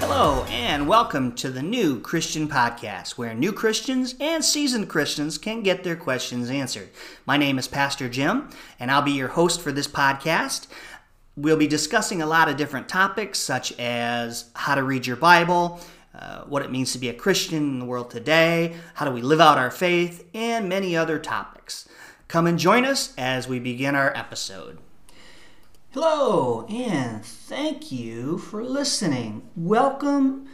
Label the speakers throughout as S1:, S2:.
S1: Hello, and welcome to the New Christian Podcast, where new Christians and seasoned Christians can get their questions answered. My name is Pastor Jim, and I'll be your host for this podcast. We'll be discussing a lot of different topics, such as how to read your Bible, uh, what it means to be a Christian in the world today, how do we live out our faith, and many other topics. Come and join us as we begin our episode. Hello, and thank you for listening. Welcome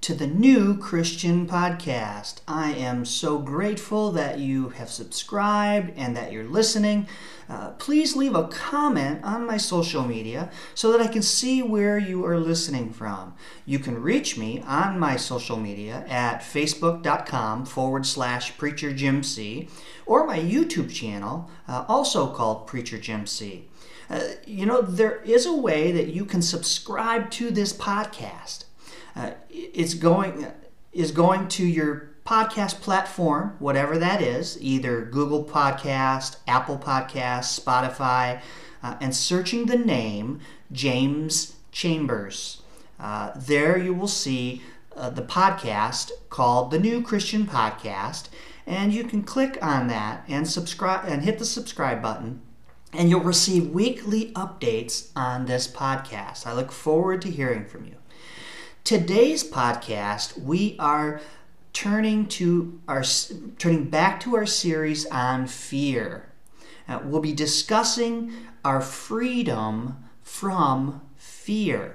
S1: to the new Christian podcast. I am so grateful that you have subscribed and that you're listening. Uh, please leave a comment on my social media so that I can see where you are listening from. You can reach me on my social media at facebook.com forward slash preacher Jim C or my YouTube channel, uh, also called Preacher Jim C. Uh, you know, there is a way that you can subscribe to this podcast. Uh, it's going is going to your podcast platform, whatever that is, either Google Podcast, Apple Podcast, Spotify, uh, and searching the name James Chambers. Uh, there you will see uh, the podcast called the New Christian Podcast, and you can click on that and subscribe and hit the subscribe button and you'll receive weekly updates on this podcast. I look forward to hearing from you. Today's podcast, we are turning to our turning back to our series on fear. Uh, we'll be discussing our freedom from fear.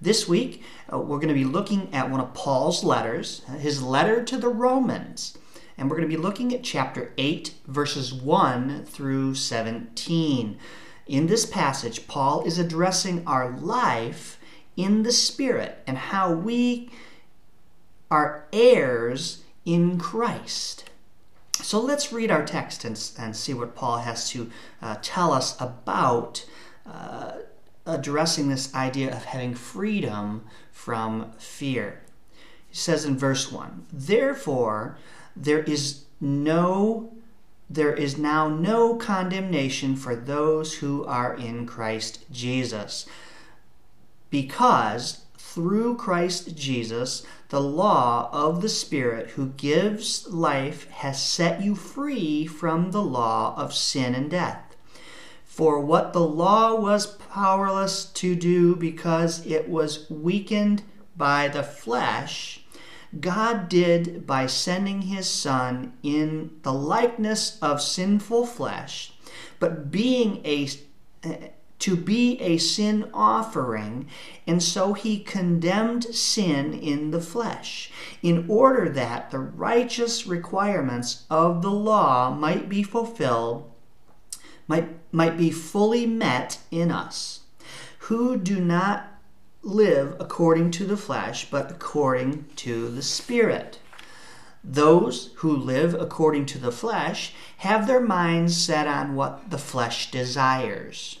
S1: This week, uh, we're going to be looking at one of Paul's letters, his letter to the Romans and we're going to be looking at chapter 8, verses 1 through 17. In this passage, Paul is addressing our life in the Spirit and how we are heirs in Christ. So let's read our text and, and see what Paul has to uh, tell us about uh, addressing this idea of having freedom from fear. He says in verse 1 Therefore, there is no there is now no condemnation for those who are in Christ Jesus. Because through Christ Jesus, the law of the Spirit who gives life has set you free from the law of sin and death. For what the law was powerless to do because it was weakened by the flesh, God did by sending his Son in the likeness of sinful flesh, but being a to be a sin offering, and so he condemned sin in the flesh, in order that the righteous requirements of the law might be fulfilled, might, might be fully met in us, who do not live according to the flesh, but according to the Spirit. Those who live according to the flesh have their minds set on what the flesh desires.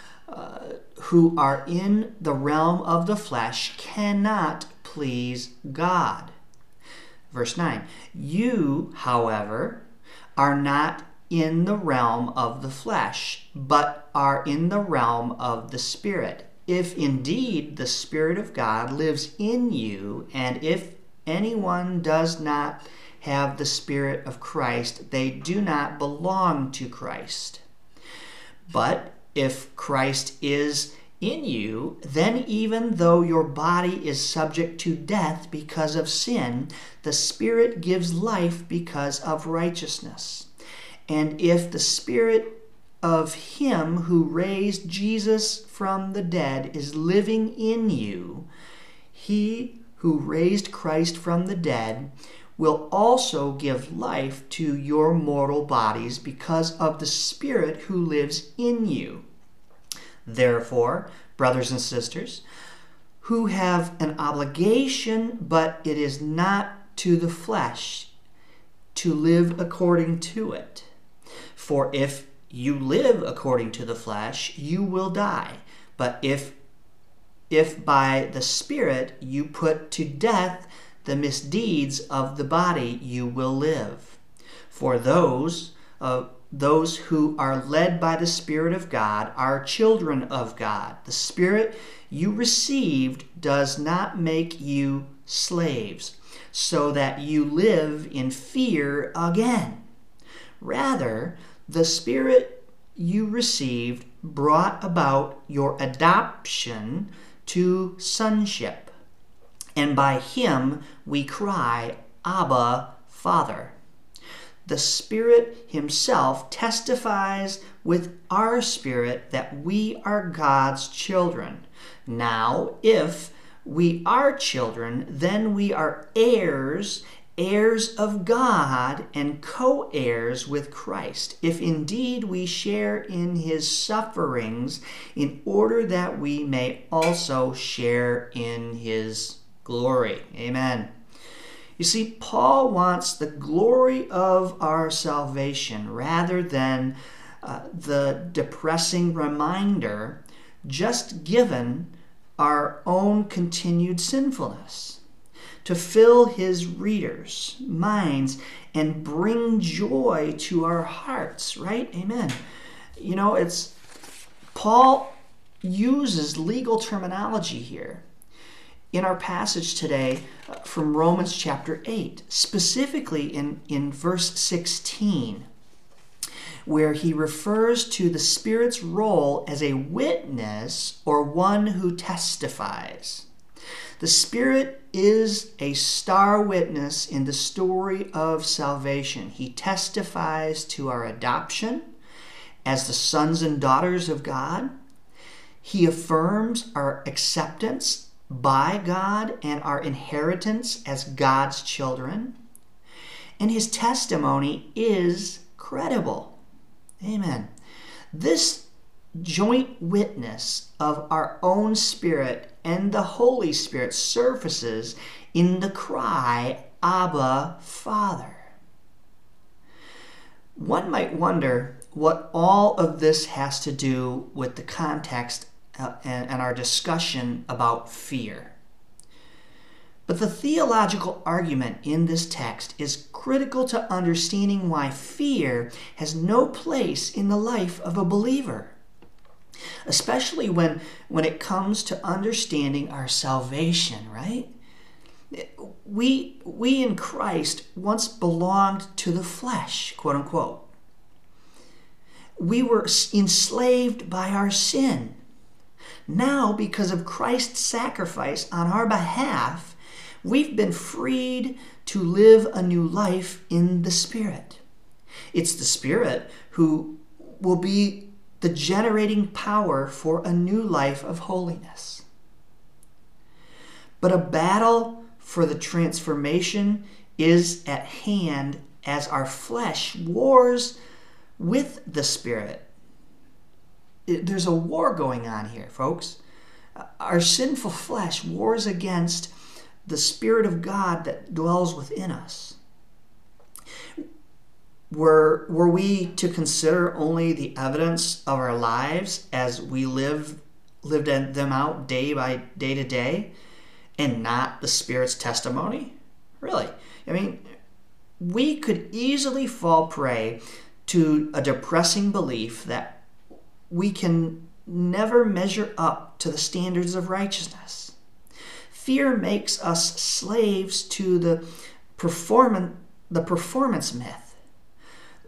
S1: uh, who are in the realm of the flesh cannot please God. Verse 9 You, however, are not in the realm of the flesh, but are in the realm of the Spirit if indeed the Spirit of God lives in you, and if anyone does not have the Spirit of Christ, they do not belong to Christ. But if Christ is in you, then even though your body is subject to death because of sin, the Spirit gives life because of righteousness. And if the Spirit of him who raised Jesus from the dead is living in you, he who raised Christ from the dead will also give life to your mortal bodies because of the Spirit who lives in you. Therefore, brothers and sisters, who have an obligation, but it is not to the flesh, to live according to it. For if you live according to the flesh, you will die. But if if by the Spirit you put to death the misdeeds of the body, you will live. For those uh, those who are led by the Spirit of God are children of God. The Spirit you received does not make you slaves, so that you live in fear again. Rather, the Spirit you received brought about your adoption to sonship. And by him we cry, Abba, Father. The Spirit Himself testifies with our spirit that we are God's children. Now, if we are children, then we are heirs heirs of God and co heirs with Christ, if indeed we share in his sufferings, in order that we may also share in his glory. Amen. You see, Paul wants the glory of our salvation rather than uh, the depressing reminder just given our own continued sinfulness to fill his readers' minds and bring joy to our hearts, right? Amen. You know, it's Paul uses legal terminology here in our passage today uh, from Romans chapter 8, specifically in, in verse 16, where he refers to the Spirit's role as a witness or one who testifies. The Spirit is a star witness in the story of salvation. He testifies to our adoption as the sons and daughters of God. He affirms our acceptance by God and our inheritance as God's children. And his testimony is credible. Amen. This joint witness of our own spirit and the Holy Spirit surfaces in the cry, Abba, Father. One might wonder what all of this has to do with the context uh, and, and our discussion about fear. But the theological argument in this text is critical to understanding why fear has no place in the life of a believer especially when when it comes to understanding our salvation, right? We we in Christ once belonged to the flesh, quote unquote. We were enslaved by our sin. Now, because of Christ's sacrifice on our behalf, we've been freed to live a new life in the Spirit. It's the Spirit who will be the generating power for a new life of holiness. But a battle for the transformation is at hand as our flesh wars with the Spirit. There's a war going on here, folks. Uh, our sinful flesh wars against the Spirit of God that dwells within us. Were, were we to consider only the evidence of our lives as we live lived them out day by day to day and not the Spirit's testimony? Really? I mean, we could easily fall prey to a depressing belief that we can never measure up to the standards of righteousness. Fear makes us slaves to the performance the performance myth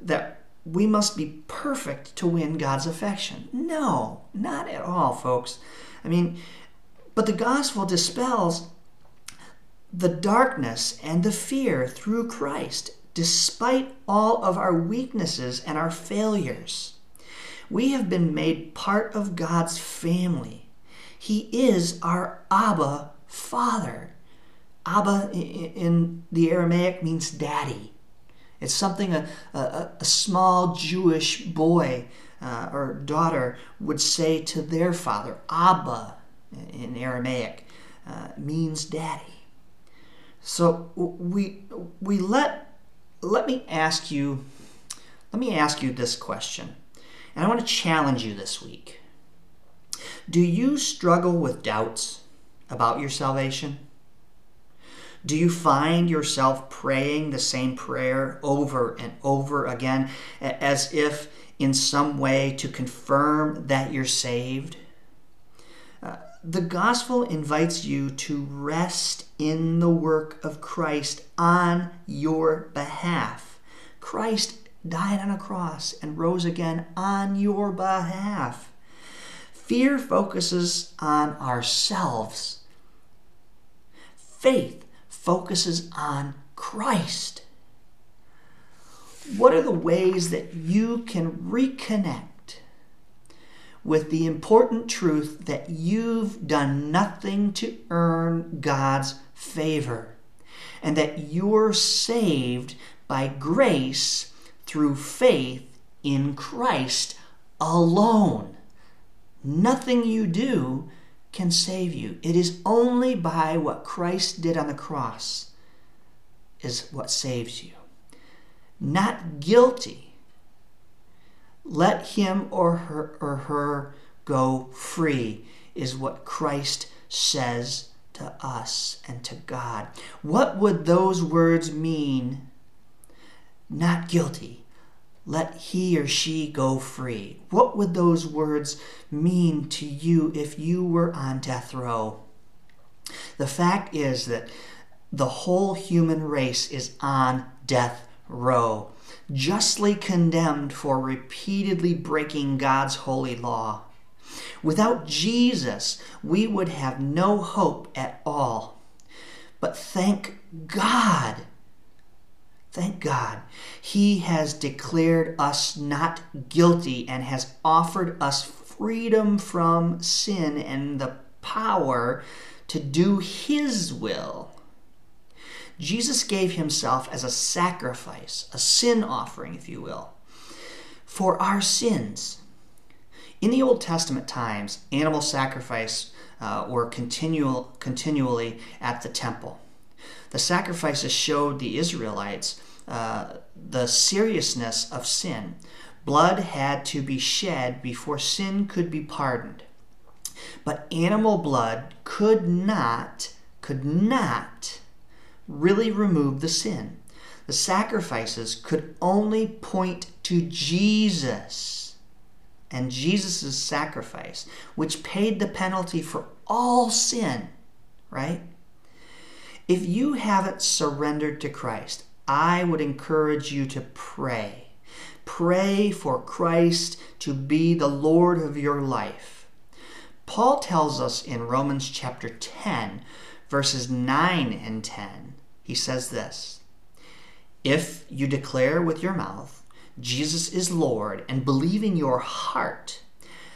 S1: that we must be perfect to win God's affection. No, not at all, folks. I mean, but the gospel dispels the darkness and the fear through Christ, despite all of our weaknesses and our failures. We have been made part of God's family. He is our Abba father. Abba in the Aramaic means daddy. It's something a, a, a small Jewish boy uh, or daughter would say to their father. Abba in Aramaic uh, means daddy. So we we let let me ask you let me ask you this question. And I want to challenge you this week. Do you struggle with doubts about your salvation? Do you find yourself praying the same prayer over and over again as if in some way to confirm that you're saved? Uh, the gospel invites you to rest in the work of Christ on your behalf. Christ died on a cross and rose again on your behalf. Fear focuses on ourselves. Faith focuses on Christ. What are the ways that you can reconnect with the important truth that you've done nothing to earn God's favor and that you're saved by grace through faith in Christ alone? Nothing you do can save you. It is only by what Christ did on the cross is what saves you. Not guilty. Let him or her or her go free is what Christ says to us and to God. What would those words mean? Not guilty let he or she go free. What would those words mean to you if you were on death row? The fact is that the whole human race is on death row, justly condemned for repeatedly breaking God's holy law. Without Jesus, we would have no hope at all. But thank God Thank God. He has declared us not guilty and has offered us freedom from sin and the power to do His will. Jesus gave Himself as a sacrifice, a sin offering, if you will, for our sins. In the Old Testament times, animal sacrifice uh, were continual, continually at the temple. The sacrifices showed the Israelites uh, the seriousness of sin. Blood had to be shed before sin could be pardoned. But animal blood could not, could not really remove the sin. The sacrifices could only point to Jesus and Jesus' sacrifice, which paid the penalty for all sin, right? If you haven't surrendered to Christ, I would encourage you to pray. Pray for Christ to be the Lord of your life. Paul tells us in Romans chapter 10, verses 9 and 10, he says this If you declare with your mouth, Jesus is Lord, and believe in your heart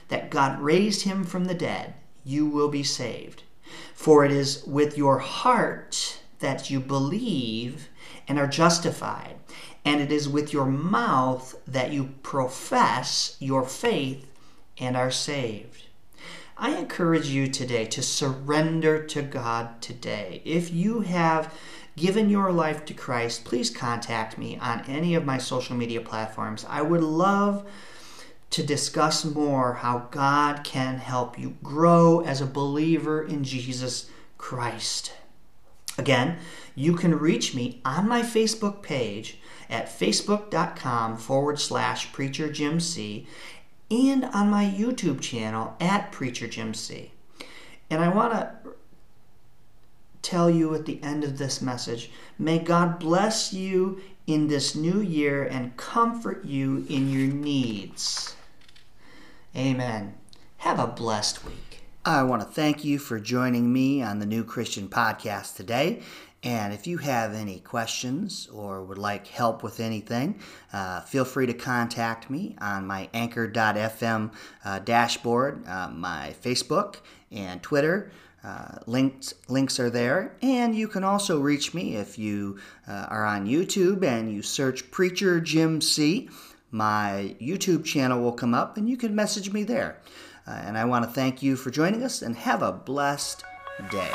S1: that God raised him from the dead, you will be saved. For it is with your heart that you believe and are justified. And it is with your mouth that you profess your faith and are saved. I encourage you today to surrender to God today. If you have given your life to Christ, please contact me on any of my social media platforms. I would love to discuss more how God can help you grow as a believer in Jesus Christ. Again, you can reach me on my Facebook page at facebook.com forward slash preacher Jim C and on my YouTube channel at preacher Jim C. And I want to tell you at the end of this message may God bless you in this new year and comfort you in your needs. Amen. Have a blessed week. I want to thank you for joining me on the New Christian Podcast today. And if you have any questions or would like help with anything, uh, feel free to contact me on my anchor.fm uh, dashboard, uh, my Facebook and Twitter. Uh, links links are there, and you can also reach me if you uh, are on YouTube and you search Preacher Jim C. My YouTube channel will come up, and you can message me there. Uh, and I want to thank you for joining us, and have a blessed day.